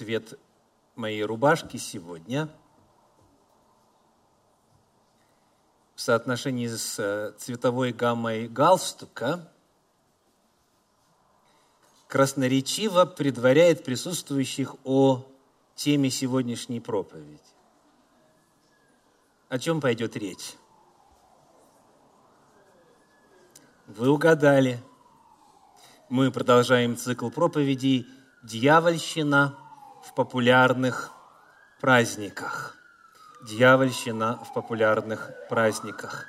цвет моей рубашки сегодня в соотношении с э, цветовой гаммой галстука красноречиво предваряет присутствующих о теме сегодняшней проповеди. О чем пойдет речь? Вы угадали. Мы продолжаем цикл проповедей «Дьявольщина в популярных праздниках». Дьявольщина в популярных праздниках.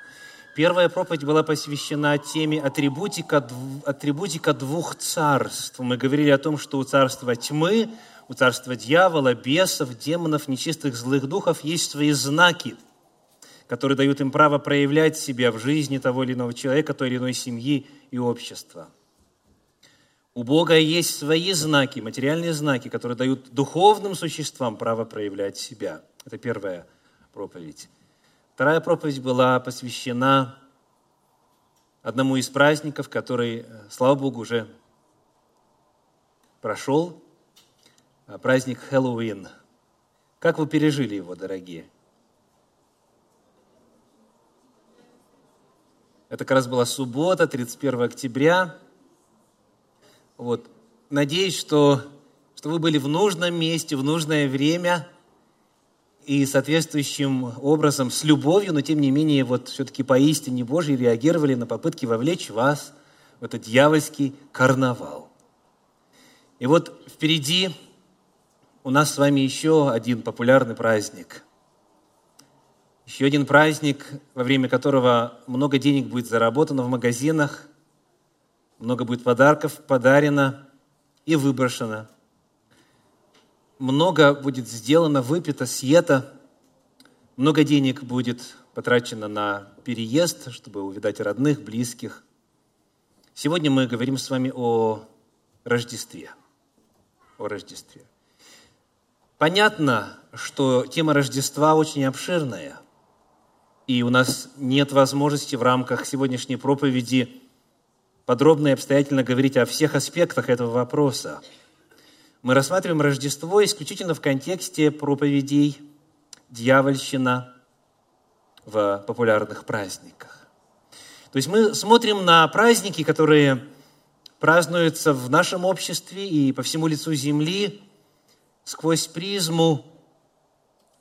Первая проповедь была посвящена теме атрибутика, атрибутика двух царств. Мы говорили о том, что у царства тьмы, у царства дьявола, бесов, демонов, нечистых злых духов есть свои знаки – которые дают им право проявлять себя в жизни того или иного человека, той или иной семьи и общества. У Бога есть свои знаки, материальные знаки, которые дают духовным существам право проявлять себя. Это первая проповедь. Вторая проповедь была посвящена одному из праздников, который, слава Богу, уже прошел, праздник Хэллоуин. Как вы пережили его, дорогие? Это как раз была суббота, 31 октября. Вот. Надеюсь, что, что вы были в нужном месте, в нужное время и соответствующим образом, с любовью, но тем не менее, вот все-таки поистине Божьей реагировали на попытки вовлечь вас в этот дьявольский карнавал. И вот впереди у нас с вами еще один популярный праздник – еще один праздник, во время которого много денег будет заработано в магазинах, много будет подарков подарено и выброшено. Много будет сделано, выпито, съето. Много денег будет потрачено на переезд, чтобы увидать родных, близких. Сегодня мы говорим с вами о Рождестве. О Рождестве. Понятно, что тема Рождества очень обширная – и у нас нет возможности в рамках сегодняшней проповеди подробно и обстоятельно говорить о всех аспектах этого вопроса. Мы рассматриваем Рождество исключительно в контексте проповедей «Дьявольщина» в популярных праздниках. То есть мы смотрим на праздники, которые празднуются в нашем обществе и по всему лицу земли сквозь призму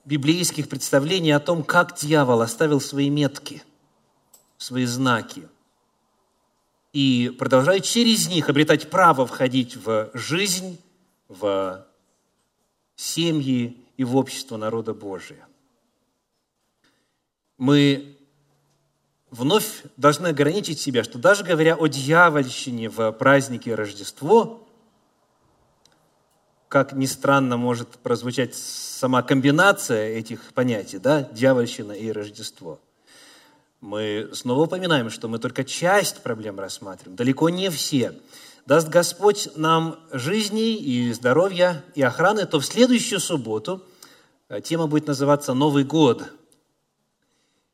библейских представлений о том, как дьявол оставил свои метки, свои знаки, и продолжает через них обретать право входить в жизнь, в семьи и в общество народа Божия. Мы вновь должны ограничить себя, что даже говоря о дьявольщине в празднике Рождество, как ни странно может прозвучать сама комбинация этих понятий, да, дьявольщина и Рождество, мы снова упоминаем, что мы только часть проблем рассматриваем, далеко не все. Даст Господь нам жизни и здоровья и охраны, то в следующую субботу э, тема будет называться «Новый год»,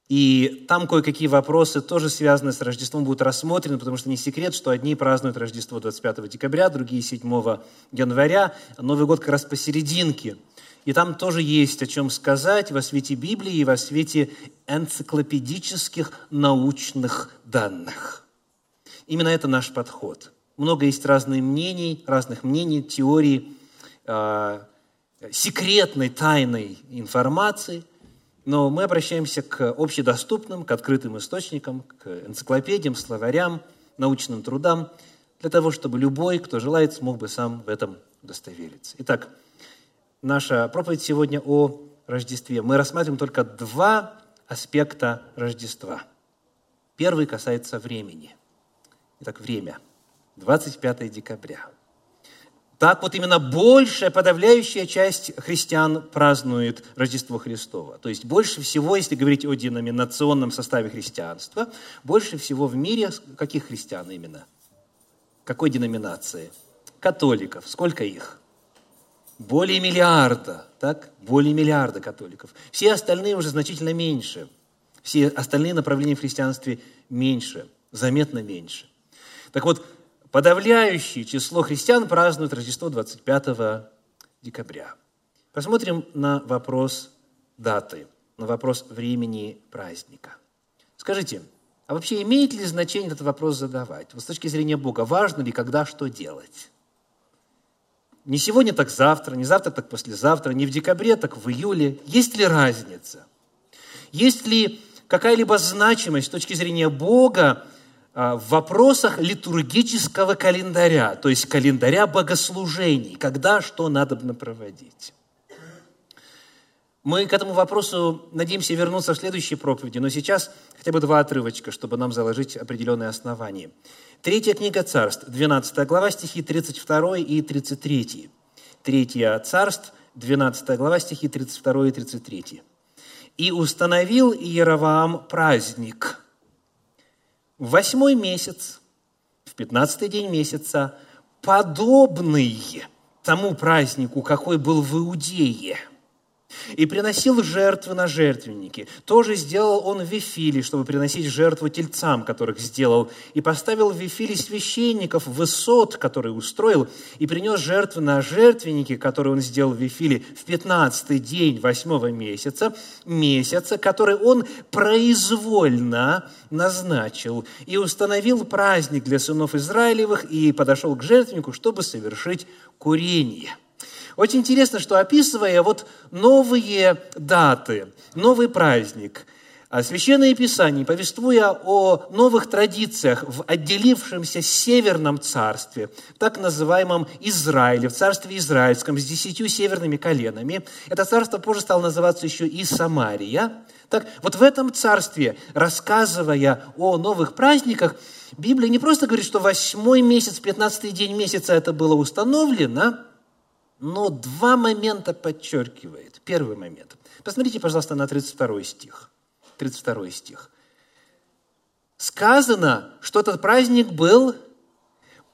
и там кое-какие вопросы, тоже связанные с Рождеством, будут рассмотрены, потому что не секрет, что одни празднуют Рождество 25 декабря, другие 7 января, Новый год как раз посерединке. И там тоже есть о чем сказать во свете Библии и во свете энциклопедических научных данных. Именно это наш подход. Много есть разных мнений, разных мнений, теорий, э, секретной, тайной информации – но мы обращаемся к общедоступным, к открытым источникам, к энциклопедиям, словарям, научным трудам, для того, чтобы любой, кто желает, смог бы сам в этом удостовериться. Итак, наша проповедь сегодня о Рождестве. Мы рассматриваем только два аспекта Рождества. Первый касается времени. Итак, время. 25 декабря. Так вот именно большая, подавляющая часть христиан празднует Рождество Христово. То есть больше всего, если говорить о деноминационном составе христианства, больше всего в мире каких христиан именно? Какой деноминации? Католиков. Сколько их? Более миллиарда, так? Более миллиарда католиков. Все остальные уже значительно меньше. Все остальные направления в христианстве меньше, заметно меньше. Так вот, Подавляющее число христиан празднуют Рождество 25 декабря. Посмотрим на вопрос даты, на вопрос времени праздника. Скажите, а вообще имеет ли значение этот вопрос задавать? Вот с точки зрения Бога, важно ли, когда что делать? Не сегодня, так завтра, не завтра, так послезавтра, не в декабре, так в июле. Есть ли разница? Есть ли какая-либо значимость с точки зрения Бога а, в вопросах литургического календаря, то есть календаря богослужений, когда что надо проводить? Мы к этому вопросу надеемся вернуться в следующей проповеди, но сейчас хотя бы два отрывочка, чтобы нам заложить определенные основания. Третья книга Царств, 12 глава, стихи 32 и 33. Третья Царств, 12 глава, стихи 32 и 33. «И установил Иероваам праздник в восьмой месяц, в пятнадцатый день месяца, подобный тому празднику, какой был в Иудее – и приносил жертвы на жертвенники. Тоже сделал он в Вифиле, чтобы приносить жертву тельцам, которых сделал. И поставил в Вифиле священников высот, которые устроил, и принес жертвы на жертвенники, которые он сделал в Вифиле в пятнадцатый день восьмого месяца, месяца, который он произвольно назначил. И установил праздник для сынов Израилевых, и подошел к жертвеннику, чтобы совершить курение – очень интересно, что описывая вот новые даты, новый праздник, а Священное Писание, повествуя о новых традициях в отделившемся Северном царстве, так называемом Израиле, в царстве Израильском, с десятью северными коленами, это царство позже стало называться еще и Самария. Так вот в этом царстве, рассказывая о новых праздниках, Библия не просто говорит, что восьмой месяц, пятнадцатый день месяца это было установлено, но два момента подчеркивает. Первый момент. Посмотрите, пожалуйста, на 32 стих. 32 стих. Сказано, что этот праздник был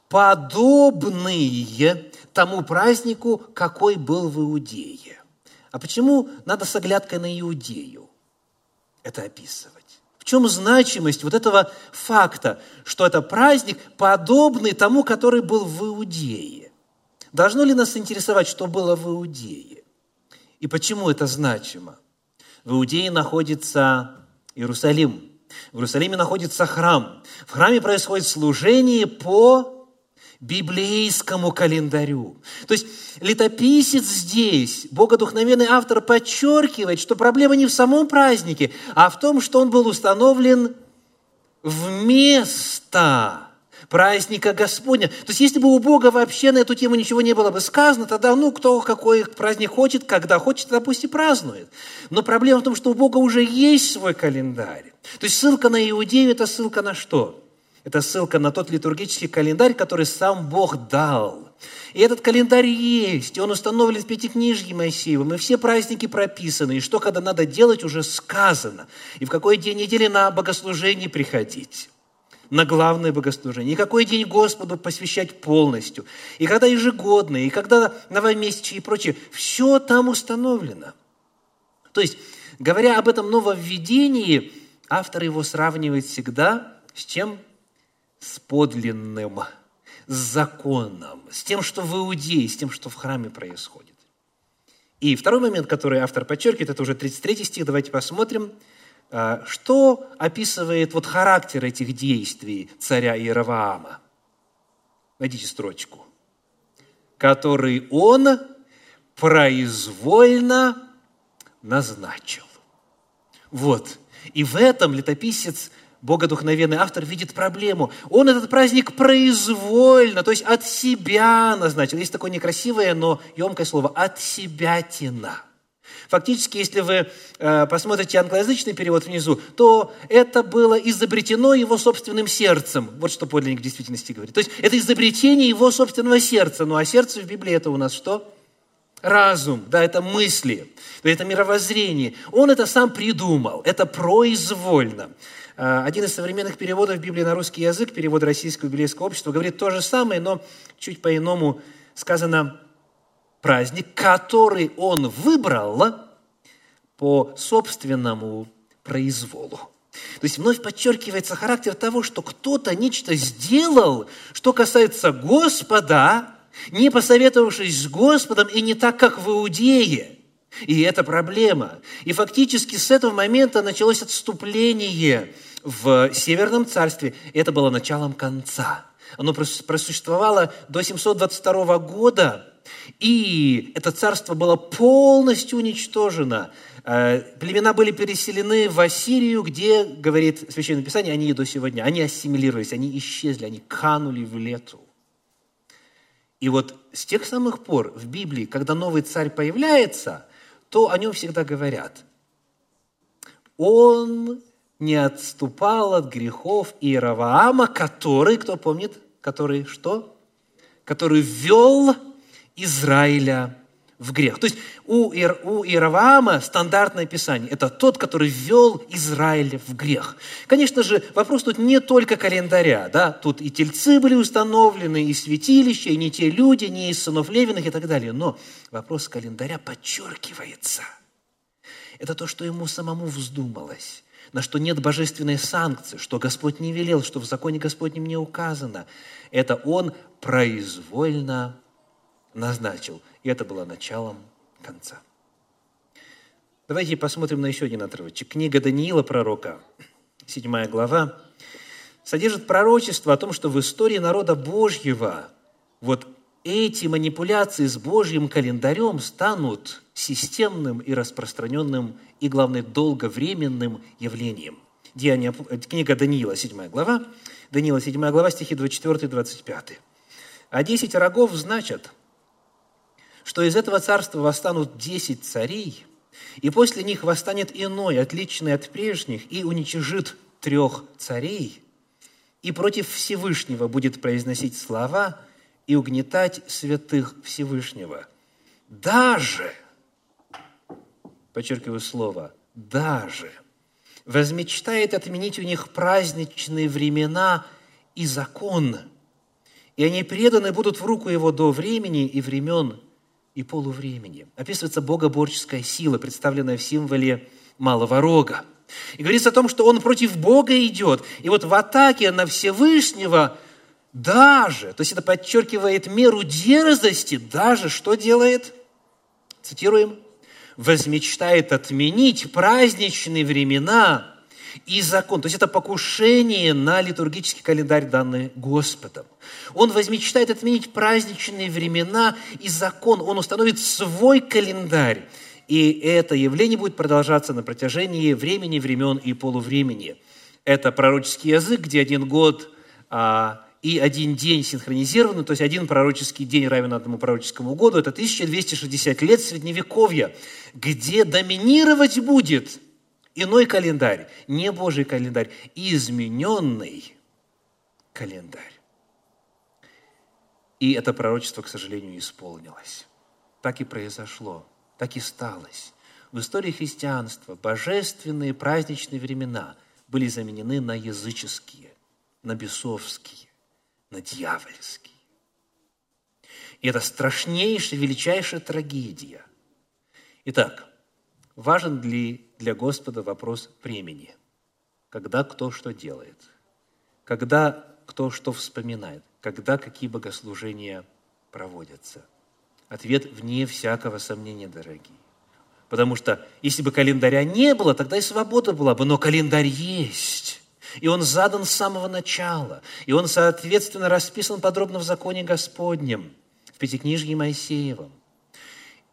подобный тому празднику, какой был в Иудее. А почему надо с оглядкой на Иудею это описывать? В чем значимость вот этого факта, что это праздник, подобный тому, который был в Иудее? Должно ли нас интересовать, что было в Иудее? И почему это значимо? В Иудее находится Иерусалим. В Иерусалиме находится храм. В храме происходит служение по библейскому календарю. То есть летописец здесь, богодухновенный автор, подчеркивает, что проблема не в самом празднике, а в том, что он был установлен вместо праздника Господня. То есть, если бы у Бога вообще на эту тему ничего не было бы сказано, тогда, ну, кто какой праздник хочет, когда хочет, тогда пусть и празднует. Но проблема в том, что у Бога уже есть свой календарь. То есть, ссылка на Иудею – это ссылка на что? Это ссылка на тот литургический календарь, который сам Бог дал. И этот календарь есть, и он установлен в Пятикнижье Моисеевым, и все праздники прописаны, и что, когда надо делать, уже сказано, и в какой день недели на богослужение приходить на главное богослужение, и какой день Господу посвящать полностью, и когда ежегодные, и когда новомесячие и прочее, все там установлено. То есть, говоря об этом нововведении, автор его сравнивает всегда с чем? С подлинным, с законом, с тем, что в Иудее, с тем, что в храме происходит. И второй момент, который автор подчеркивает, это уже 33 стих, давайте посмотрим – что описывает вот характер этих действий царя Иераваама? Найдите строчку. Который он произвольно назначил. Вот. И в этом летописец, богодухновенный автор, видит проблему. Он этот праздник произвольно, то есть от себя назначил. Есть такое некрасивое, но емкое слово «от себя тина». Фактически, если вы э, посмотрите англоязычный перевод внизу, то это было изобретено его собственным сердцем. Вот что подлинник в действительности говорит. То есть это изобретение его собственного сердца. Ну а сердце в Библии это у нас что? Разум, да, это мысли, это мировоззрение. Он это сам придумал, это произвольно. Э, один из современных переводов Библии на русский язык, перевод Российского библейского общества, говорит то же самое, но чуть по-иному сказано праздник, который он выбрал по собственному произволу. То есть вновь подчеркивается характер того, что кто-то нечто сделал, что касается Господа, не посоветовавшись с Господом и не так, как в Иудее. И это проблема. И фактически с этого момента началось отступление в Северном царстве. Это было началом конца. Оно просуществовало до 722 года, и это царство было полностью уничтожено. Э, племена были переселены в Ассирию, где, говорит Священное Писание, они и до сегодня. Они ассимилировались, они исчезли, они канули в лету. И вот с тех самых пор в Библии, когда новый царь появляется, то о нем всегда говорят. Он не отступал от грехов Иераваама, который, кто помнит, который что? Который ввел Израиля в грех. То есть у, Ир, у Иераваама стандартное писание – это тот, который ввел Израиля в грех. Конечно же, вопрос тут не только календаря, да, тут и тельцы были установлены, и святилища, и не те люди, не из сынов Левиных и так далее. Но вопрос календаря подчеркивается. Это то, что ему самому вздумалось на что нет божественной санкции, что Господь не велел, что в законе Господнем не указано. Это Он произвольно назначил. И это было началом конца. Давайте посмотрим на еще один отрывочек. Книга Даниила, пророка, 7 глава, содержит пророчество о том, что в истории народа Божьего вот эти манипуляции с Божьим календарем станут системным и распространенным, и, главное, долговременным явлением. Деяния, книга Даниила, 7 глава, Даниила, 7 глава, стихи 24 и 25. «А десять рогов значат, что из этого царства восстанут десять царей, и после них восстанет иной, отличный от прежних, и уничижит трех царей, и против Всевышнего будет произносить слова и угнетать святых Всевышнего. Даже, подчеркиваю слово, даже возмечтает отменить у них праздничные времена и закон, и они преданы будут в руку его до времени и времен и полувремени. Описывается богоборческая сила, представленная в символе малого рога. И говорится о том, что он против Бога идет. И вот в атаке на Всевышнего даже, то есть это подчеркивает меру дерзости, даже что делает? Цитируем. «Возмечтает отменить праздничные времена и закон». То есть это покушение на литургический календарь, данный Господом. Он возмечтает отменить праздничные времена и закон. Он установит свой календарь. И это явление будет продолжаться на протяжении времени, времен и полувремени. Это пророческий язык, где один год а, и один день синхронизированы, то есть один пророческий день равен одному пророческому году, это 1260 лет Средневековья, где доминировать будет иной календарь, не Божий календарь, измененный календарь. И это пророчество, к сожалению, исполнилось. Так и произошло, так и сталось. В истории христианства божественные праздничные времена были заменены на языческие, на бесовские на дьявольский. И это страшнейшая, величайшая трагедия. Итак, важен ли для Господа вопрос времени? Когда кто что делает? Когда кто что вспоминает? Когда какие богослужения проводятся? Ответ вне всякого сомнения, дорогие. Потому что если бы календаря не было, тогда и свобода была бы, но календарь есть. И он задан с самого начала. И он, соответственно, расписан подробно в законе Господнем, в Пятикнижье Моисеевом.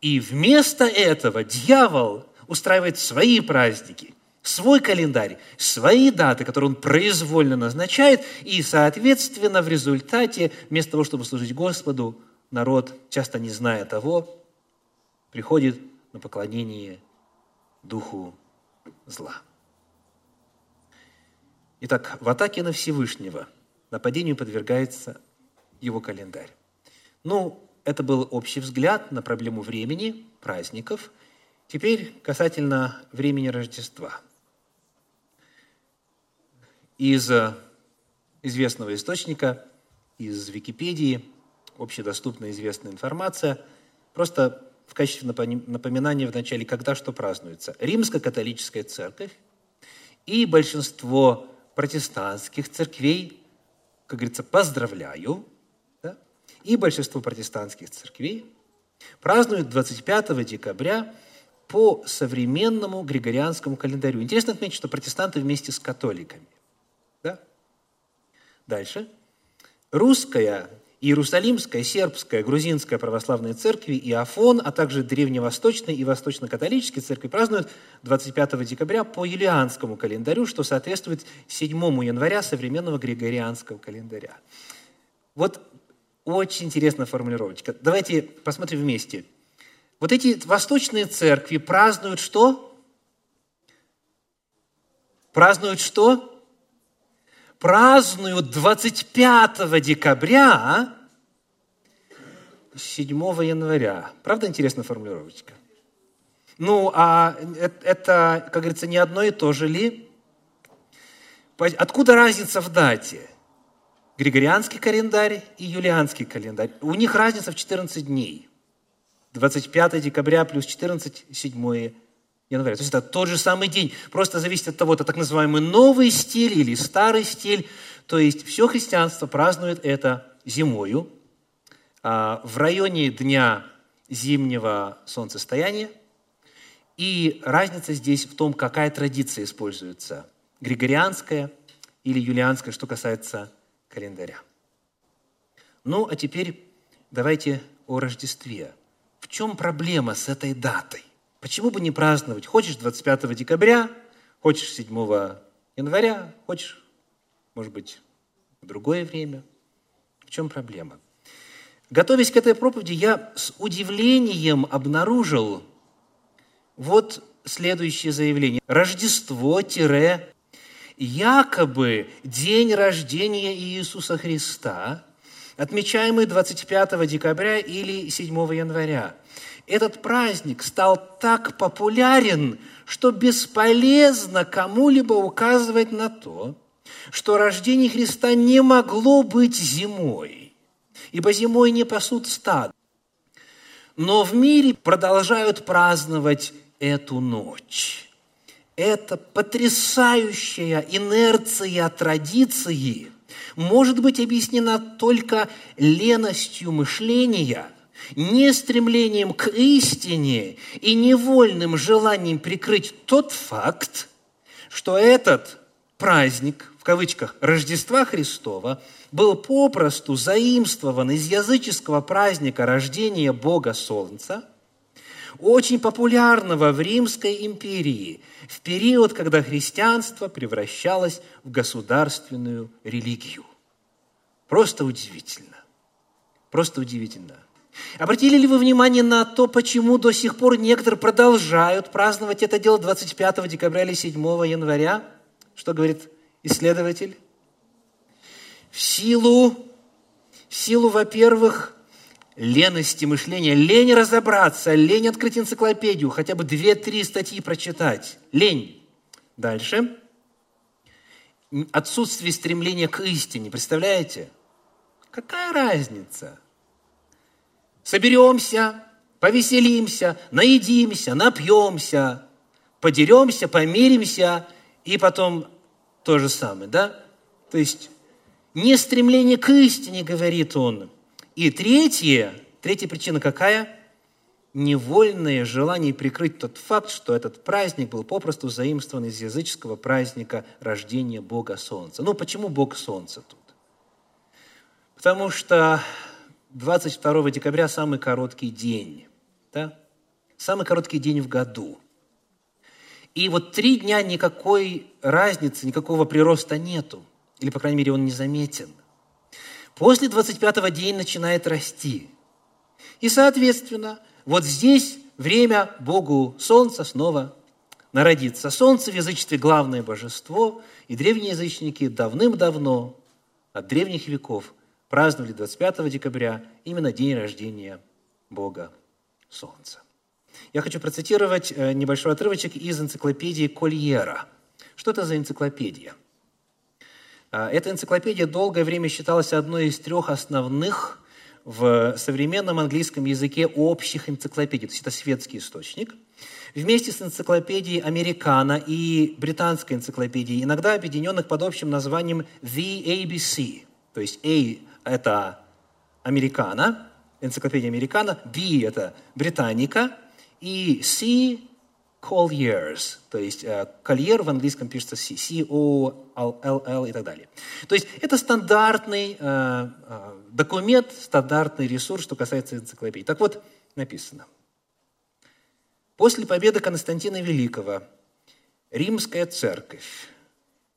И вместо этого дьявол устраивает свои праздники, свой календарь, свои даты, которые он произвольно назначает, и, соответственно, в результате, вместо того, чтобы служить Господу, народ, часто не зная того, приходит на поклонение Духу зла. Итак, в атаке на Всевышнего нападению подвергается его календарь. Ну, это был общий взгляд на проблему времени, праздников. Теперь касательно времени Рождества. Из э, известного источника, из Википедии, общедоступная известная информация, просто в качестве напоминания в начале, когда что празднуется. Римско-католическая церковь и большинство протестантских церквей, как говорится, поздравляю, да? и большинство протестантских церквей празднуют 25 декабря по современному григорианскому календарю. Интересно отметить, что протестанты вместе с католиками. Да? Дальше. Русская Иерусалимская, сербская, грузинская православные церкви и Афон, а также древневосточные и восточно-католические церкви празднуют 25 декабря по юлианскому календарю, что соответствует 7 января современного григорианского календаря. Вот очень интересная формулировочка. Давайте посмотрим вместе. Вот эти восточные церкви празднуют что? Празднуют что? празднуют 25 декабря 7 января. Правда интересная формулировочка? Ну, а это, как говорится, не одно и то же ли? Откуда разница в дате? Григорианский календарь и юлианский календарь. У них разница в 14 дней. 25 декабря плюс 14, 7 января. То есть это тот же самый день. Просто зависит от того, это так называемый новый стиль или старый стиль. То есть все христианство празднует это зимою, а, в районе дня зимнего солнцестояния. И разница здесь в том, какая традиция используется. Григорианская или юлианская, что касается календаря. Ну, а теперь давайте о Рождестве. Чем проблема с этой датой? Почему бы не праздновать? Хочешь 25 декабря, хочешь 7 января, хочешь, может быть, в другое время. В чем проблема? Готовясь к этой проповеди, я с удивлением обнаружил вот следующее заявление. Рождество-якобы день рождения Иисуса Христа, отмечаемый 25 декабря или 7 января – этот праздник стал так популярен, что бесполезно кому-либо указывать на то, что рождение Христа не могло быть зимой, ибо зимой не пасут стад. Но в мире продолжают праздновать эту ночь. Это потрясающая инерция традиции может быть объяснена только леностью мышления – не стремлением к истине и невольным желанием прикрыть тот факт, что этот праздник, в кавычках, Рождества Христова, был попросту заимствован из языческого праздника рождения Бога Солнца, очень популярного в Римской империи в период, когда христианство превращалось в государственную религию. Просто удивительно. Просто удивительно. Обратили ли вы внимание на то, почему до сих пор некоторые продолжают праздновать это дело 25 декабря или 7 января? Что говорит исследователь? В силу, в силу, во-первых, лености мышления, лень разобраться, лень открыть энциклопедию, хотя бы две-три статьи прочитать. Лень. Дальше. Отсутствие стремления к истине. Представляете? Какая разница? соберемся, повеселимся, наедимся, напьемся, подеремся, помиримся, и потом то же самое, да? То есть не стремление к истине, говорит он. И третье, третья причина какая? Невольное желание прикрыть тот факт, что этот праздник был попросту заимствован из языческого праздника рождения Бога Солнца. Ну, почему Бог Солнца тут? Потому что 22 декабря самый короткий день. Да? Самый короткий день в году. И вот три дня никакой разницы, никакого прироста нету. Или, по крайней мере, он не заметен. После 25-го день начинает расти. И, соответственно, вот здесь время Богу Солнца снова народиться. Солнце в язычестве главное божество, и древние язычники давным-давно, от древних веков, праздновали 25 декабря именно день рождения Бога Солнца. Я хочу процитировать э, небольшой отрывочек из энциклопедии Кольера. Что это за энциклопедия? А, эта энциклопедия долгое время считалась одной из трех основных в современном английском языке общих энциклопедий. То есть это светский источник. Вместе с энциклопедией Американо и британской энциклопедией, иногда объединенных под общим названием The ABC. То есть A это Американа, энциклопедия Американа, B – это Британика, и C – Colliers, то есть Collier в английском пишется C, C-O-L-L и так далее. То есть это стандартный э, э, документ, стандартный ресурс, что касается энциклопедии. Так вот, написано. После победы Константина Великого Римская церковь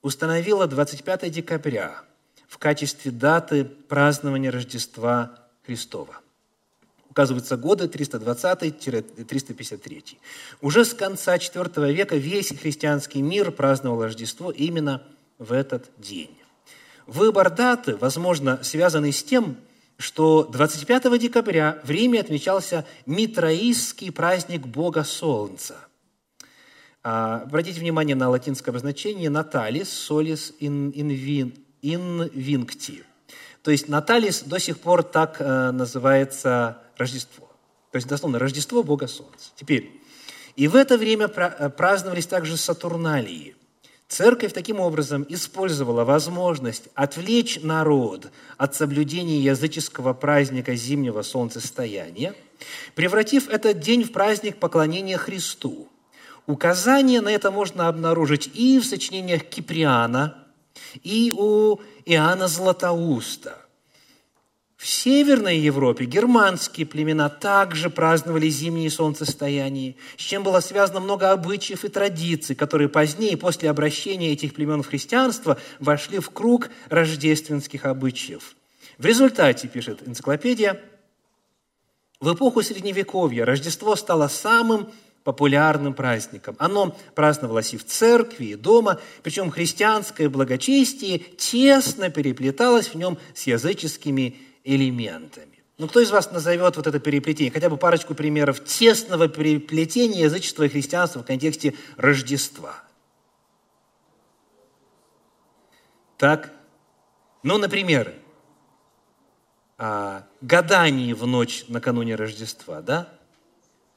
установила 25 декабря в качестве даты празднования Рождества Христова. Указываются годы 320-353. Уже с конца IV века весь христианский мир праздновал Рождество именно в этот день. Выбор даты, возможно, связанный с тем, что 25 декабря в Риме отмечался Митраистский праздник Бога Солнца – а, обратите внимание на латинское обозначение «наталис солис инвинкти». То есть «наталис» до сих пор так э, называется Рождество. То есть, дословно, Рождество Бога Солнца. Теперь, и в это время э, праздновались также Сатурналии. Церковь таким образом использовала возможность отвлечь народ от соблюдения языческого праздника зимнего солнцестояния, превратив этот день в праздник поклонения Христу – Указание на это можно обнаружить и в сочинениях Киприана, и у Иоанна Златоуста. В Северной Европе германские племена также праздновали зимние солнцестояния, с чем было связано много обычаев и традиций, которые позднее, после обращения этих племен в христианство, вошли в круг рождественских обычаев. В результате, пишет энциклопедия, в эпоху Средневековья Рождество стало самым популярным праздником. Оно праздновалось и в церкви, и дома, причем христианское благочестие тесно переплеталось в нем с языческими элементами. Ну, кто из вас назовет вот это переплетение? Хотя бы парочку примеров тесного переплетения язычества и христианства в контексте Рождества. Так, ну, например, гадание в ночь накануне Рождества, да?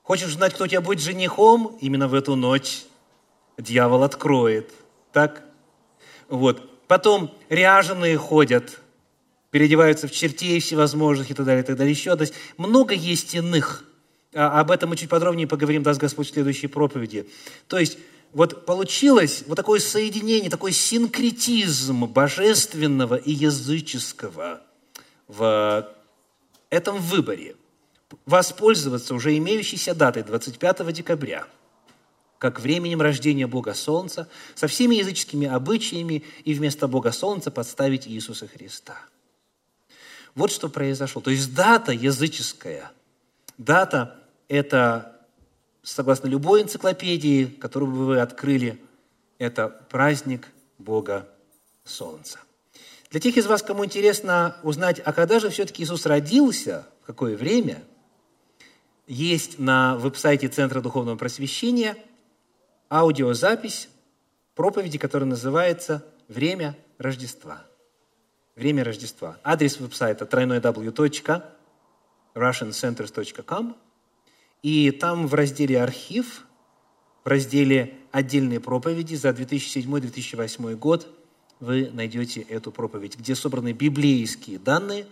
Хочешь знать, кто тебя будет женихом? Именно в эту ночь дьявол откроет. Так? Вот. Потом ряженые ходят, переодеваются в чертей всевозможных и так далее, и так далее. Еще, то есть много есть иных. А об этом мы чуть подробнее поговорим, даст Господь в следующей проповеди. То есть вот получилось вот такое соединение, такой синкретизм божественного и языческого в этом выборе – воспользоваться уже имеющейся датой 25 декабря, как временем рождения Бога Солнца, со всеми языческими обычаями и вместо Бога Солнца подставить Иисуса Христа. Вот что произошло. То есть дата языческая. Дата – это, согласно любой энциклопедии, которую бы вы открыли, это праздник Бога Солнца. Для тех из вас, кому интересно узнать, а когда же все-таки Иисус родился, в какое время – есть на веб-сайте Центра Духовного Просвещения аудиозапись проповеди, которая называется «Время Рождества». Время Рождества. Адрес веб-сайта www.russiancenters.com и там в разделе «Архив», в разделе «Отдельные проповеди» за 2007-2008 год вы найдете эту проповедь, где собраны библейские данные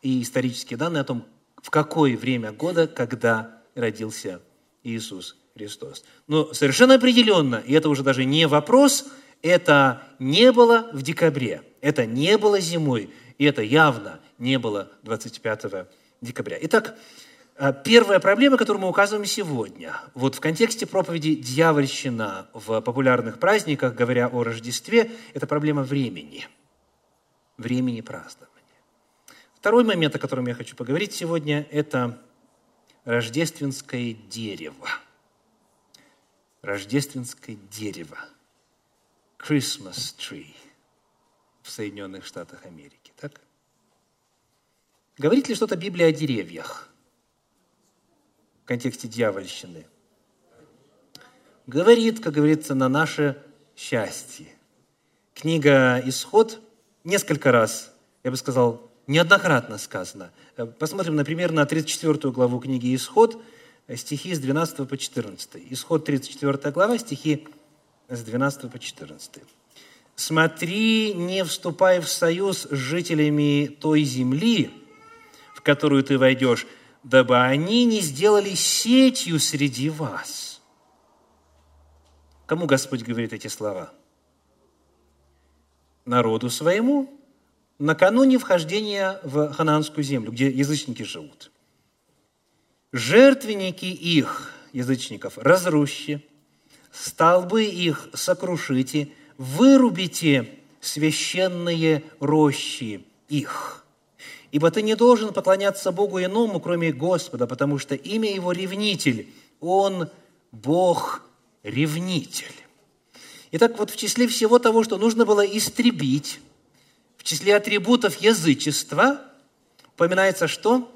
и исторические данные о том, в какое время года, когда родился Иисус Христос. Но совершенно определенно, и это уже даже не вопрос, это не было в декабре, это не было зимой, и это явно не было 25 декабря. Итак, а, первая проблема, которую мы указываем сегодня, вот в контексте проповеди «Дьявольщина» в популярных праздниках, говоря о Рождестве, это проблема времени, времени празднования. Второй момент, о котором я хочу поговорить сегодня, это рождественское дерево. Рождественское дерево. Christmas tree в Соединенных Штатах Америки. Так? Говорит ли что-то Библия о деревьях в контексте дьявольщины? Говорит, как говорится, на наше счастье. Книга «Исход» несколько раз, я бы сказал, неоднократно сказано. Э, посмотрим, например, на 34 главу книги «Исход», э, стихи с 12 по 14. Исход 34 глава, стихи с 12 по 14. «Смотри, не вступай в союз с жителями той земли, в которую ты войдешь, дабы они не сделали сетью среди вас. Кому Господь говорит эти слова? Народу своему, накануне вхождения в ханаанскую землю, где язычники живут. Жертвенники их, язычников, разрушьте, столбы их сокрушите, вырубите священные рощи их. Ибо ты не должен поклоняться Богу иному, кроме Господа, потому что имя Его ревнитель, Он Бог-ревнитель. Итак, вот в числе всего того, что нужно было истребить, в числе атрибутов язычества, упоминается что?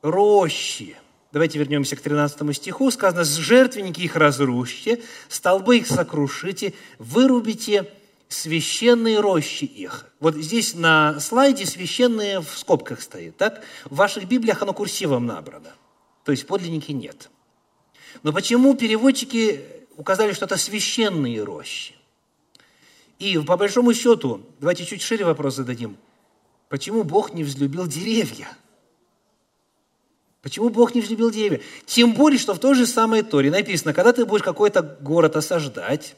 Рощи. Давайте вернемся к 13 стиху. Сказано, «С жертвенники их разрушьте, столбы их сокрушите, вырубите священные рощи их». Вот здесь на слайде священные в скобках стоит, так? В ваших Библиях оно курсивом набрано. То есть подлинники нет. Но почему переводчики указали, что это священные рощи? И по большому счету, давайте чуть шире вопрос зададим. Почему Бог не взлюбил деревья? Почему Бог не взлюбил деревья? Тем более, что в той же самой Торе написано, когда ты будешь какой-то город осаждать,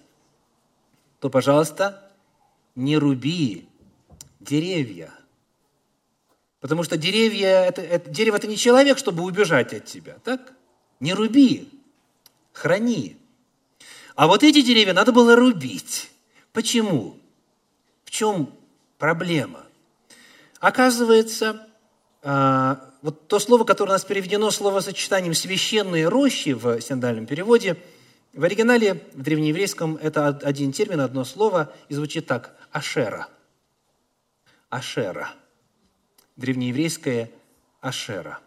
то, пожалуйста, не руби деревья. Потому что деревья, это, это, дерево – это не человек, чтобы убежать от тебя, так? Не руби, храни. А вот эти деревья надо было рубить. Почему? В чем проблема? Оказывается, а, вот то слово, которое у нас переведено словосочетанием «священные рощи» в синдальном переводе, в оригинале, в древнееврейском, это один термин, одно слово, и звучит так – «ашера». «Ашера». Древнееврейское «ашера».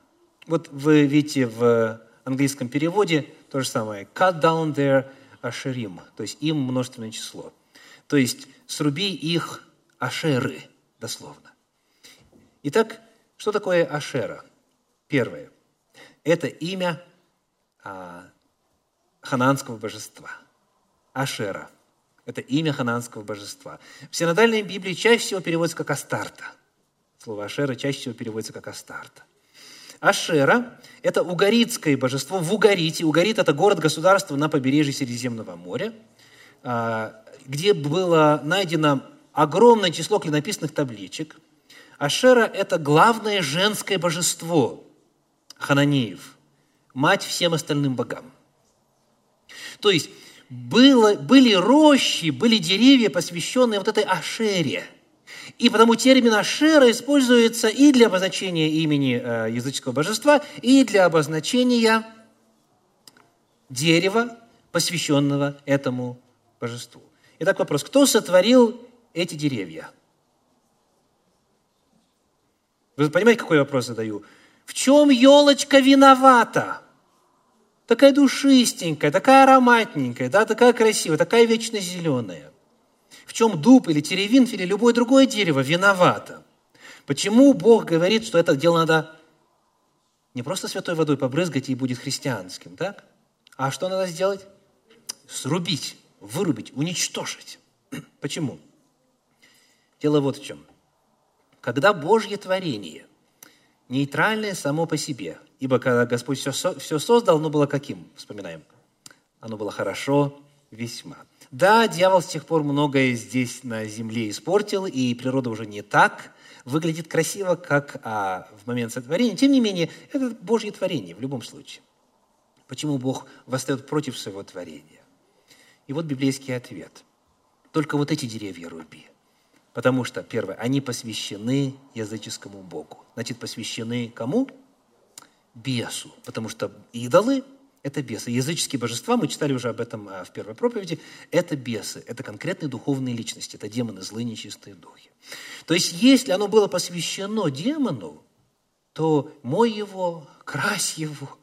Вот вы видите в английском переводе то же самое – «cut down their ашерим», то есть им множественное число. То есть «сруби их ашеры», дословно. Итак, что такое Ашера? Первое. Это имя а, хананского божества. Ашера. Это имя хананского божества. В синодальной Библии чаще всего переводится как Астарта. Слово Ашера чаще всего переводится как Астарта. Ашера – это угаритское божество в Угарите. Угарит – это город-государство на побережье Средиземного моря, а, где было найдено огромное число клинописных табличек – Ашера – это главное женское божество хананеев, мать всем остальным богам. То есть было, были рощи, были деревья, посвященные вот этой Ашере. И потому термин Ашера используется и для обозначения имени э, языческого божества, и для обозначения дерева, посвященного этому божеству. Итак, вопрос, кто сотворил эти деревья? Вы понимаете, какой вопрос задаю? В чем елочка виновата? Такая душистенькая, такая ароматненькая, да, такая красивая, такая вечно зеленая. В чем дуб или теревинт или любое другое дерево виновато? Почему Бог говорит, что это дело надо не просто святой водой побрызгать и будет христианским, так? А что надо сделать? Срубить, вырубить, уничтожить. Почему? Дело вот в чем. Когда Божье творение нейтральное само по себе, ибо когда Господь все, все создал, оно было каким? Вспоминаем. Оно было хорошо весьма. Да, дьявол с тех пор многое здесь на земле испортил, и природа уже не так выглядит красиво, как а, в момент сотворения. Тем не менее, это Божье творение в любом случае. Почему Бог восстает против своего творения? И вот библейский ответ. Только вот эти деревья руби – Потому что, первое, они посвящены языческому Богу. Значит, посвящены кому? Бесу. Потому что идолы – это бесы. Языческие божества, мы читали уже об этом а, в первой проповеди, это бесы, это конкретные духовные личности, это демоны, злые, нечистые духи. То есть, если оно было посвящено демону, то мой его, крась его,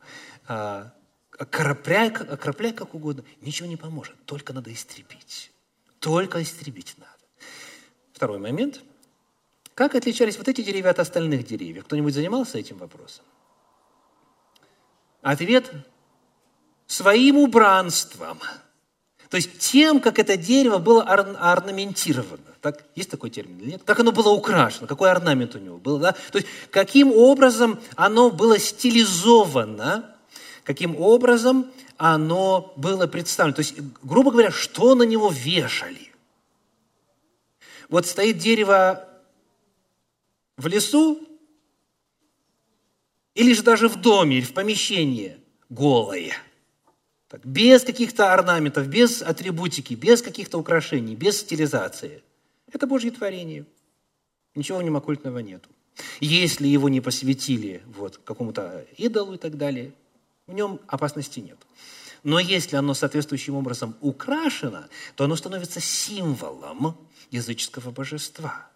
а, окропляй, окропляй как угодно, ничего не поможет, только надо истребить. Только истребить надо. Второй момент. Как отличались вот эти деревья от остальных деревьев? Кто-нибудь занимался этим вопросом? Ответ – своим убранством. То есть тем, как это дерево было ор- орнаментировано. Так, есть такой термин или нет? Как оно было украшено, какой орнамент у него был. Да? То есть каким образом оно было стилизовано, каким образом оно было представлено. То есть, грубо говоря, что на него вешали. Вот стоит дерево в лесу, или же даже в доме, или в помещении голое. Так, без каких-то орнаментов, без атрибутики, без каких-то украшений, без стилизации. Это Божье творение. Ничего в нем оккультного нету. Если его не посвятили вот, какому-то идолу и так далее, в нем опасности нет. Но если оно соответствующим образом украшено, то оно становится символом языческого божества.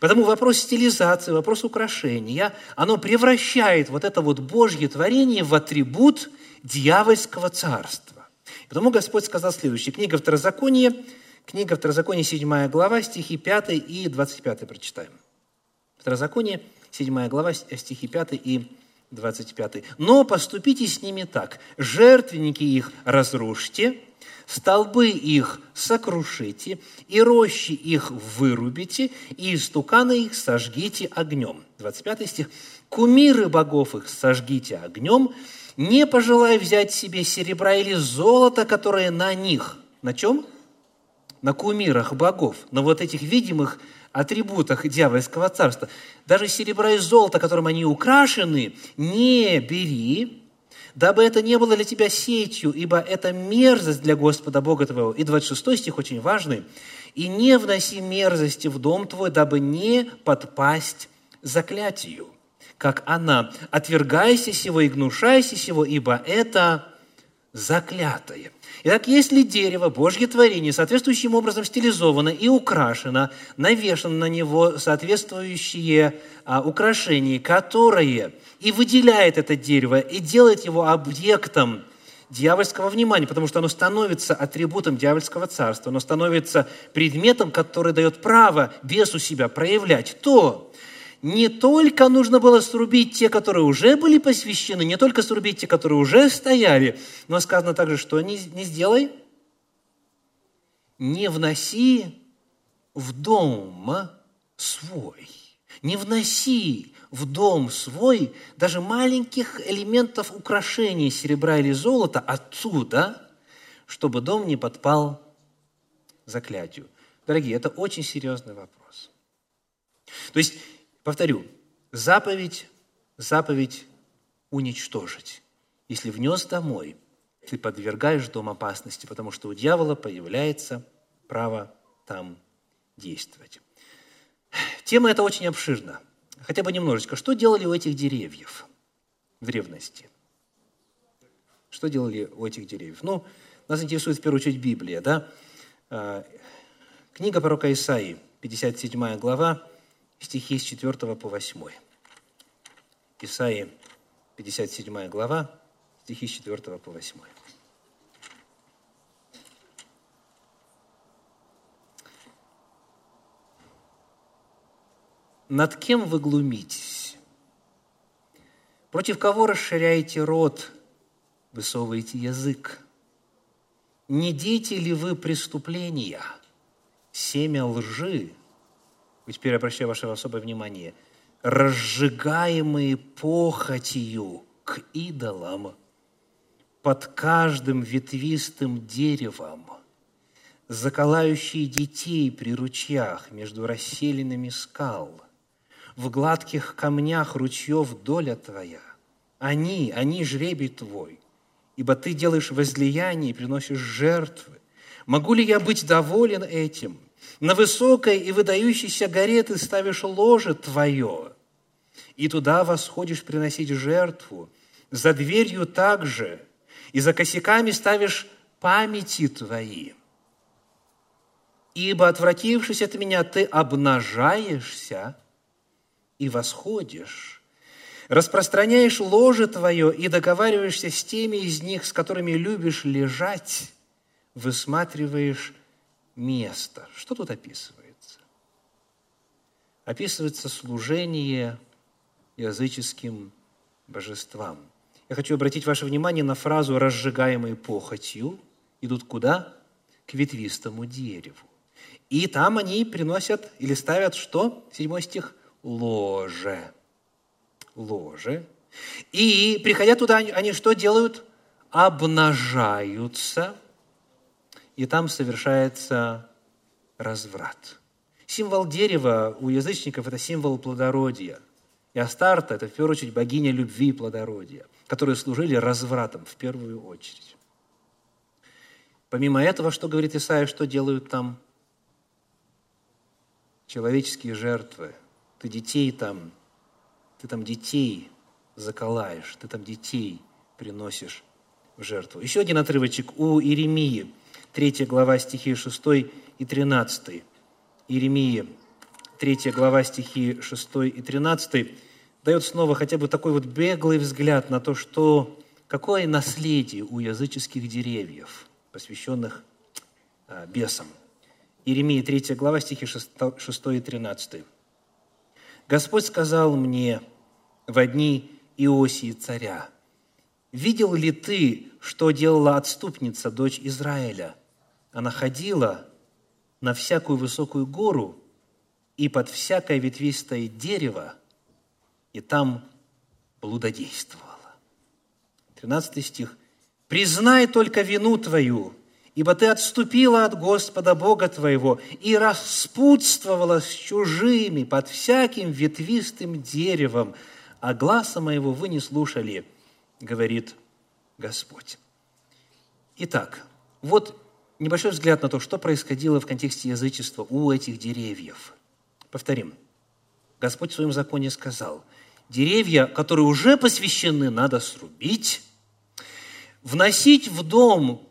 Потому вопрос стилизации, вопрос украшения, оно превращает вот это вот Божье творение в атрибут дьявольского царства. Потому Господь сказал следующее. Книга Второзакония, книга Второзакония, 7 глава, стихи 5 и 25 прочитаем. Второзаконие, 7 глава, стихи 5 и 25. «Но поступите с ними так. Жертвенники их разрушьте, столбы их сокрушите, и рощи их вырубите, и истуканы их сожгите огнем». 25 стих. «Кумиры богов их сожгите огнем, не пожелай взять себе серебра или золота, которое на них». На чем? На кумирах богов, на вот этих видимых атрибутах дьявольского царства. Даже серебра и золото, которым они украшены, не бери, дабы это не было для тебя сетью, ибо это мерзость для Господа Бога твоего. И 26 стих очень важный. «И не вноси мерзости в дом твой, дабы не подпасть заклятию, как она. Отвергайся сего и гнушайся сего, ибо это заклятое». Итак, если дерево, Божье творение, соответствующим образом стилизовано и украшено, навешано на него соответствующие а, украшения, которые и выделяет это дерево, и делает его объектом дьявольского внимания, потому что оно становится атрибутом дьявольского царства, оно становится предметом, который дает право бесу себя проявлять, то не только нужно было срубить те, которые уже были посвящены, не только срубить те, которые уже стояли, но сказано также, что не, не сделай, не вноси в дом свой, не вноси в дом свой даже маленьких элементов украшения серебра или золота оттуда, чтобы дом не подпал заклятию. Дорогие, это очень серьезный вопрос. То есть Повторю, заповедь, заповедь уничтожить. Если внес домой, ты подвергаешь дом опасности, потому что у дьявола появляется право там действовать. Тема эта очень обширна. Хотя бы немножечко. Что делали у этих деревьев в древности? Что делали у этих деревьев? Ну, нас интересует в первую очередь Библия, да? А, книга пророка Исаии, 57 глава, стихи с 4 по 8. Исаии, 57 глава, стихи с 4 по 8. Над кем вы глумитесь? Против кого расширяете рот, высовываете язык? Не дети ли вы преступления, семя лжи, и теперь обращаю ваше особое внимание, разжигаемые похотью к идолам под каждым ветвистым деревом, заколающие детей при ручьях между расселенными скал, в гладких камнях ручьев доля твоя. Они, они жребий твой, ибо ты делаешь возлияние и приносишь жертвы. Могу ли я быть доволен этим? На высокой и выдающейся горе ты ставишь ложе твое, и туда восходишь приносить жертву. За дверью также, и за косяками ставишь памяти твои. Ибо, отвратившись от меня, ты обнажаешься и восходишь, распространяешь ложе твое и договариваешься с теми из них, с которыми любишь лежать, высматриваешь место. Что тут описывается? Описывается служение языческим божествам. Я хочу обратить ваше внимание на фразу «разжигаемой похотью». Идут куда? к ветвистому дереву. И там они приносят или ставят что? Седьмой стих. Ложе. Ложе. И, приходя туда, они что делают? Обнажаются. И там совершается разврат. Символ дерева у язычников – это символ плодородия. И Астарта – это, в первую очередь, богиня любви и плодородия, которые служили развратом в первую очередь. Помимо этого, что говорит Исаия, что делают там? Человеческие жертвы. Ты детей там, ты там детей заколаешь, ты там детей приносишь в жертву. Еще один отрывочек у Иеремии, 3 глава стихи 6 и 13. Иеремии, 3 глава стихи 6 и 13 дает снова хотя бы такой вот беглый взгляд на то, что какое наследие у языческих деревьев, посвященных а, бесам. Иеремия 3 глава стихи 6, 6 и 13. «Господь сказал мне в дни Иосии царя, «Видел ли ты, что делала отступница, дочь Израиля? Она ходила на всякую высокую гору и под всякое ветвистое дерево, и там блудодействовала». 13 стих. «Признай только вину твою, ибо ты отступила от Господа Бога твоего и распутствовала с чужими под всяким ветвистым деревом, а гласа моего вы не слушали, говорит Господь. Итак, вот небольшой взгляд на то, что происходило в контексте язычества у этих деревьев. Повторим. Господь в своем законе сказал, деревья, которые уже посвящены, надо срубить, вносить в дом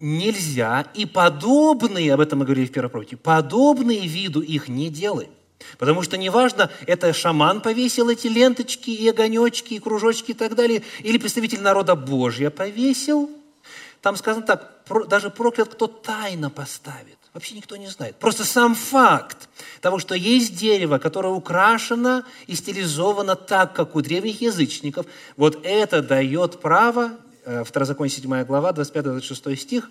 нельзя, и подобные, об этом мы говорили в первой проповеди, подобные виду их не делай. Потому что неважно, это шаман повесил эти ленточки и огонечки, и кружочки и так далее, или представитель народа Божья повесил. Там сказано так, даже проклят, кто тайно поставит. Вообще никто не знает. Просто сам факт того, что есть дерево, которое украшено и стилизовано так, как у древних язычников, вот это дает право, э, Второзаконие 7 глава, 25-26 стих,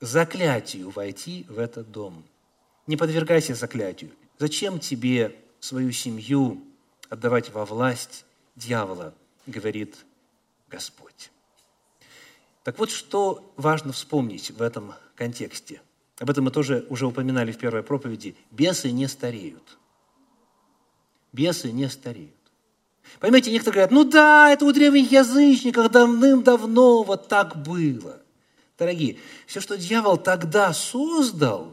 заклятию войти в этот дом. Не подвергайся заклятию. Зачем тебе свою семью отдавать во власть дьявола, говорит Господь. Так вот, что важно вспомнить в этом контексте. Об этом мы тоже уже упоминали в первой проповеди. Бесы не стареют. Бесы не стареют. Понимаете, некоторые говорят, ну да, это у древних язычников давным-давно вот так было. Дорогие, все, что дьявол тогда создал,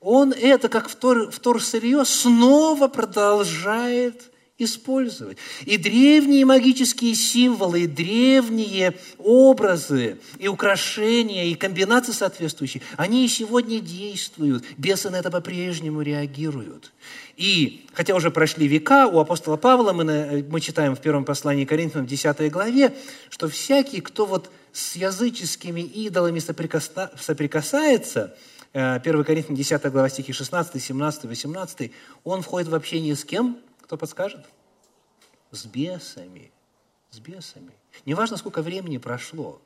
он это, как втор, вторсырье, снова продолжает использовать. И древние магические символы, и древние образы, и украшения, и комбинации соответствующие, они и сегодня действуют. Бесы на это по-прежнему реагируют. И, хотя уже прошли века, у апостола Павла мы, мы читаем в первом послании Коринфянам, 10 главе, что всякий, кто вот с языческими идолами соприкасается – 1 э, Коринфянам 10 глава стихи 16, 17, 18, он входит в общение с кем? Кто подскажет? С бесами. С бесами. Неважно, сколько времени прошло.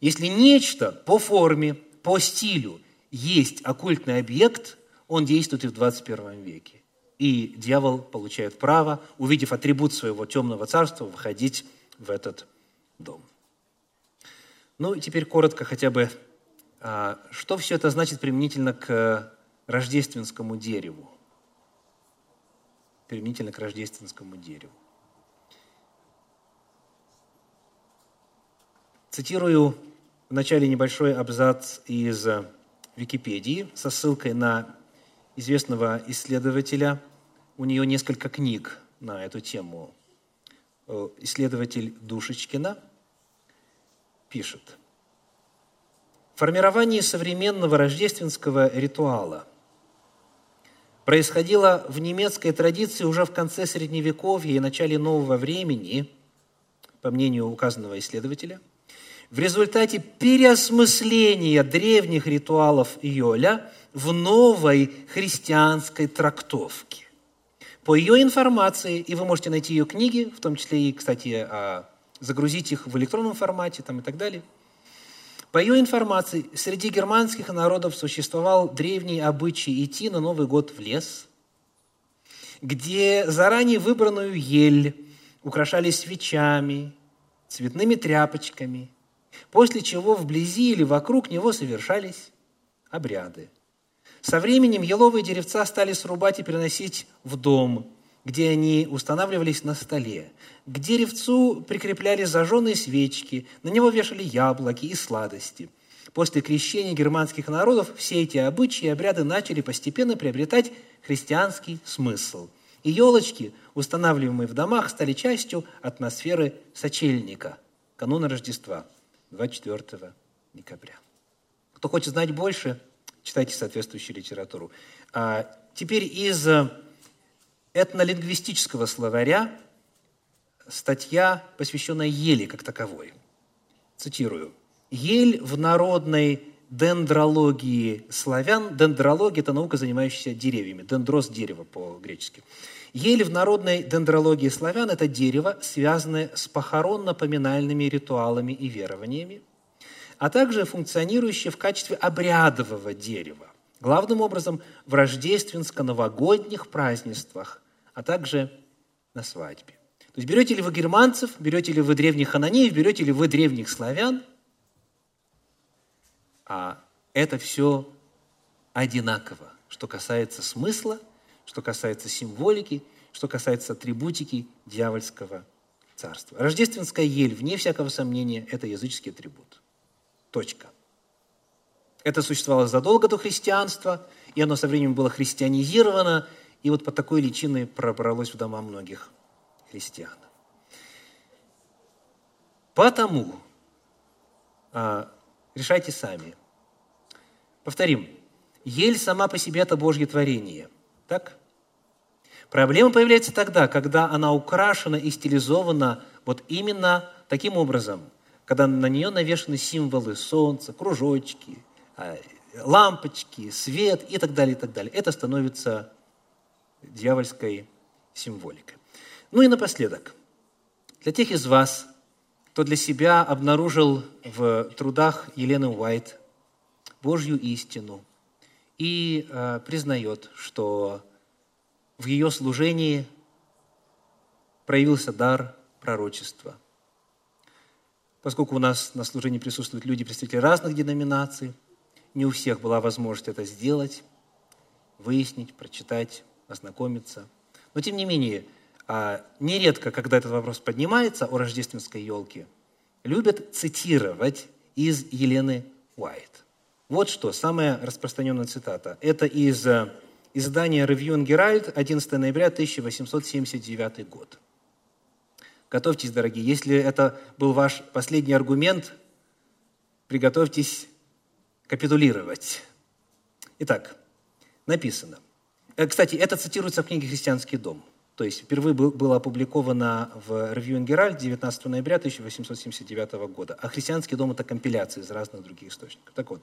Если нечто по форме, по стилю есть оккультный объект, он действует и в 21 веке. И дьявол получает право, увидев атрибут своего темного царства, входить в этот дом. Ну и теперь коротко хотя бы а, что все это значит применительно к рождественскому дереву? Применительно к рождественскому дереву. Цитирую в начале небольшой абзац из Википедии со ссылкой на известного исследователя. У нее несколько книг на эту тему. Э, исследователь Душечкина пишет – Формирование современного рождественского ритуала происходило в немецкой традиции уже в конце Средневековья и начале нового времени, по мнению указанного исследователя, в результате переосмысления древних ритуалов Йоля в новой христианской трактовке. По ее информации, и вы можете найти ее книги, в том числе и, кстати, а, загрузить их в электронном формате там, и так далее – По ее информации, среди германских народов существовал древний обычай идти на Новый год в лес, где заранее выбранную ель украшали свечами, цветными тряпочками, после чего вблизи или вокруг него совершались обряды. Со временем еловые деревца стали срубать и переносить в дом, где они устанавливались на столе. К деревцу прикрепляли зажженные свечки, на него вешали яблоки и сладости. После крещения германских народов все эти обычаи и обряды начали постепенно приобретать христианский смысл. И елочки, устанавливаемые в домах, стали частью атмосферы сочельника, кануна Рождества, 24 декабря. Кто хочет знать больше, читайте соответствующую литературу. А теперь из этнолингвистического словаря статья, посвященная ели как таковой. Цитирую. «Ель в народной дендрологии славян». Дендрология – это наука, занимающаяся деревьями. Дендрос – дерево по-гречески. Ель в народной дендрологии славян – это дерево, связанное с похоронно-поминальными ритуалами и верованиями, а также функционирующее в качестве обрядового дерева главным образом в рождественско-новогодних празднествах, а также на свадьбе. То есть берете ли вы германцев, берете ли вы древних хананеев, берете ли вы древних славян, а это все одинаково, что касается смысла, что касается символики, что касается атрибутики дьявольского царства. Рождественская ель, вне всякого сомнения, это языческий атрибут. Точка. Это существовало задолго до христианства, и оно со временем было христианизировано, и вот под такой личиной пробралось в дома многих христиан. Потому а, решайте сами. Повторим. Ель сама по себе – это Божье творение. Так? Проблема появляется тогда, когда она украшена и стилизована вот именно таким образом, когда на нее навешаны символы солнца, кружочки, лампочки, свет и так далее, и так далее. Это становится дьявольской символикой. Ну и напоследок, для тех из вас, кто для себя обнаружил в трудах Елены Уайт Божью истину и э, признает, что в ее служении проявился дар пророчества. Поскольку у нас на служении присутствуют люди, представители разных деноминаций – не у всех была возможность это сделать, выяснить, прочитать, ознакомиться. Но тем не менее, а, нередко, когда этот вопрос поднимается о рождественской елке, любят цитировать из Елены Уайт. Вот что, самая распространенная цитата. Это из э, издания and Herald, 11 ноября 1879 год. Готовьтесь, дорогие, если это был ваш последний аргумент, приготовьтесь капитулировать. Итак, написано. Э, кстати, это цитируется в книге «Христианский дом». То есть впервые было опубликовано в Review and Herald 19 ноября 1879 года. А «Христианский дом» – это компиляция из разных других источников. Так вот,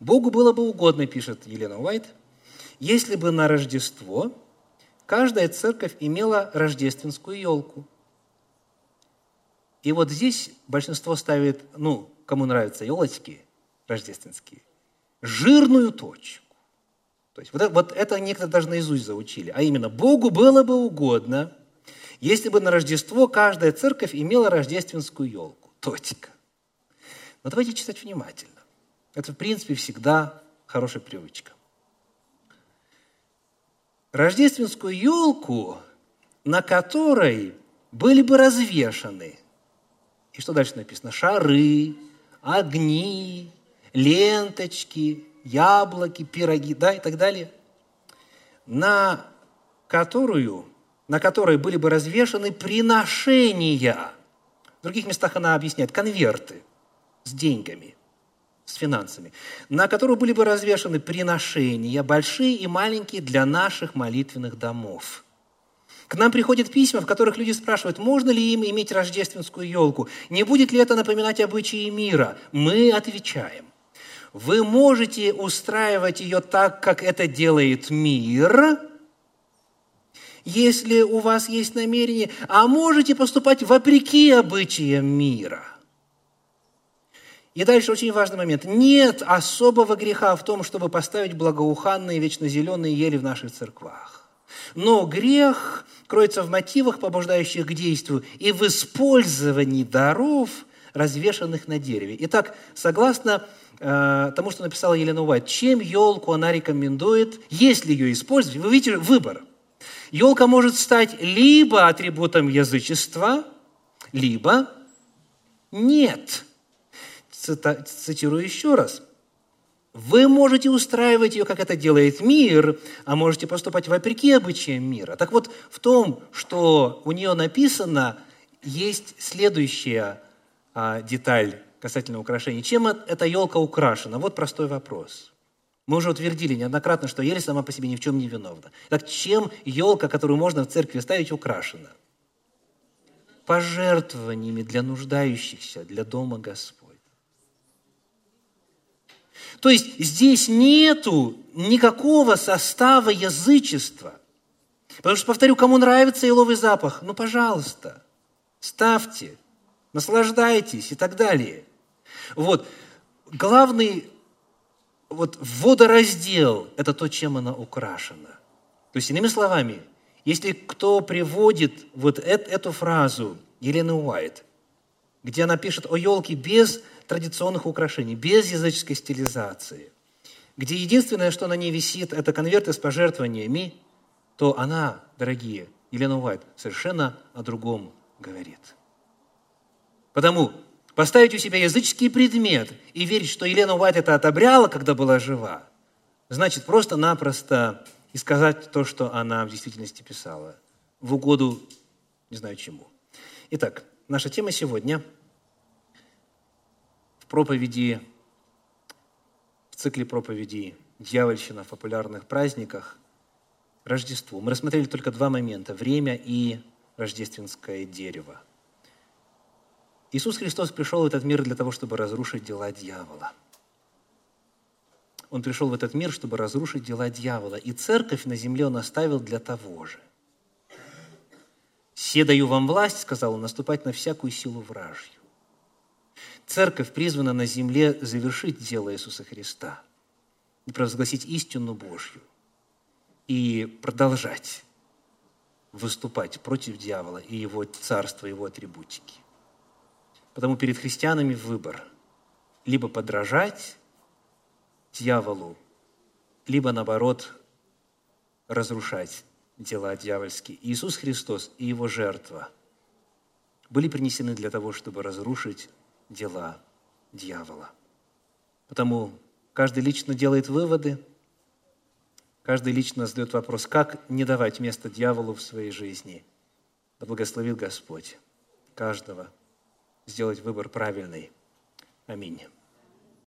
«Богу было бы угодно, – пишет Елена Уайт, – если бы на Рождество каждая церковь имела рождественскую елку. И вот здесь большинство ставит, ну, кому нравятся елочки – рождественские, жирную точку. То есть вот, вот это некоторые даже наизусть заучили. А именно, Богу было бы угодно, если бы на Рождество каждая церковь имела рождественскую елку. Точка. Но давайте читать внимательно. Это, в принципе, всегда хорошая привычка. Рождественскую елку, на которой были бы развешаны, и что дальше написано? Шары, огни, ленточки, яблоки, пироги, да, и так далее, на которую, на которой были бы развешаны приношения. В других местах она объясняет конверты с деньгами, с финансами, на которую были бы развешаны приношения, большие и маленькие для наших молитвенных домов. К нам приходят письма, в которых люди спрашивают, можно ли им иметь рождественскую елку, не будет ли это напоминать обычаи мира. Мы отвечаем, вы можете устраивать ее так, как это делает мир, если у вас есть намерение, а можете поступать вопреки обычаям мира. И дальше очень важный момент. Нет особого греха в том, чтобы поставить благоуханные вечно зеленые ели в наших церквах. Но грех кроется в мотивах, побуждающих к действию, и в использовании даров, развешанных на дереве. Итак, согласно э, тому, что написала Елена Уайт, чем елку она рекомендует, если ее использовать, вы видите выбор. Елка может стать либо атрибутом язычества, либо нет. Цитирую еще раз. Вы можете устраивать ее, как это делает мир, а можете поступать вопреки обычаям мира. Так вот, в том, что у нее написано, есть следующая а, деталь касательно украшений. Чем эта елка украшена? Вот простой вопрос. Мы уже утвердили неоднократно, что ель сама по себе ни в чем не виновна. Так чем елка, которую можно в церкви ставить, украшена? Пожертвованиями для нуждающихся, для дома Господь. То есть здесь нету никакого состава язычества. Потому что, повторю, кому нравится еловый запах, ну, пожалуйста, ставьте, наслаждайтесь и так далее. Вот. Главный вот водораздел – это то, чем она украшена. То есть, иными словами, если кто приводит вот эту фразу Елены Уайт, где она пишет о елке без традиционных украшений, без языческой стилизации, где единственное, что на ней висит, это конверты с пожертвованиями, то она, дорогие, Елена Уайт, совершенно о другом говорит. Потому поставить у себя языческий предмет и верить, что Елена Уайт это отобряла, когда была жива, значит просто-напросто и сказать то, что она в действительности писала, в угоду не знаю чему. Итак, наша тема сегодня в проповеди, в цикле проповедей «Дьявольщина в популярных праздниках» Рождество. Мы рассмотрели только два момента – время и рождественское дерево – Иисус Христос пришел в этот мир для того, чтобы разрушить дела дьявола. Он пришел в этот мир, чтобы разрушить дела дьявола. И церковь на земле он оставил для того же. «Се даю вам власть, — сказал он, — наступать на всякую силу вражью». Церковь призвана на земле завершить дело Иисуса Христа и провозгласить истину Божью и продолжать выступать против дьявола и его царства, его атрибутики. Потому перед христианами выбор. Либо подражать дьяволу, либо, наоборот, разрушать дела дьявольские. Иисус Христос и Его жертва были принесены для того, чтобы разрушить дела дьявола. Потому каждый лично делает выводы, каждый лично задает вопрос, как не давать место дьяволу в своей жизни. Да благословит Господь каждого сделать выбор правильный. Аминь.